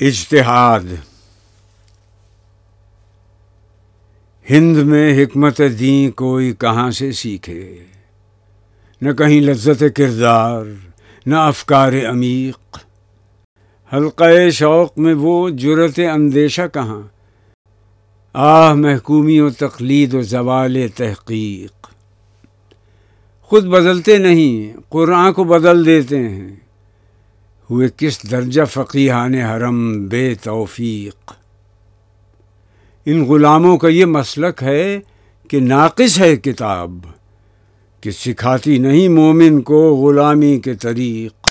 اجتہاد۔ ہند میں حکمت دین کوئی کہاں سے سیکھے؟ نہ کہیں لذت کردار، نہ افکار عمیق۔ حلقہ شوق میں وہ جرت اندیشہ کہاں؟ آہ، محکومی و تقلید و زوال تحقیق۔ خود بدلتے نہیں، قرآن کو بدل دیتے ہیں۔ ہوئے کس درجہ فقیحان حرم بے توفیق؟ ان غلاموں کا یہ مسلک ہے کہ ناقص ہے کتاب، کہ سکھاتی نہیں مومن کو غلامی کے طریق۔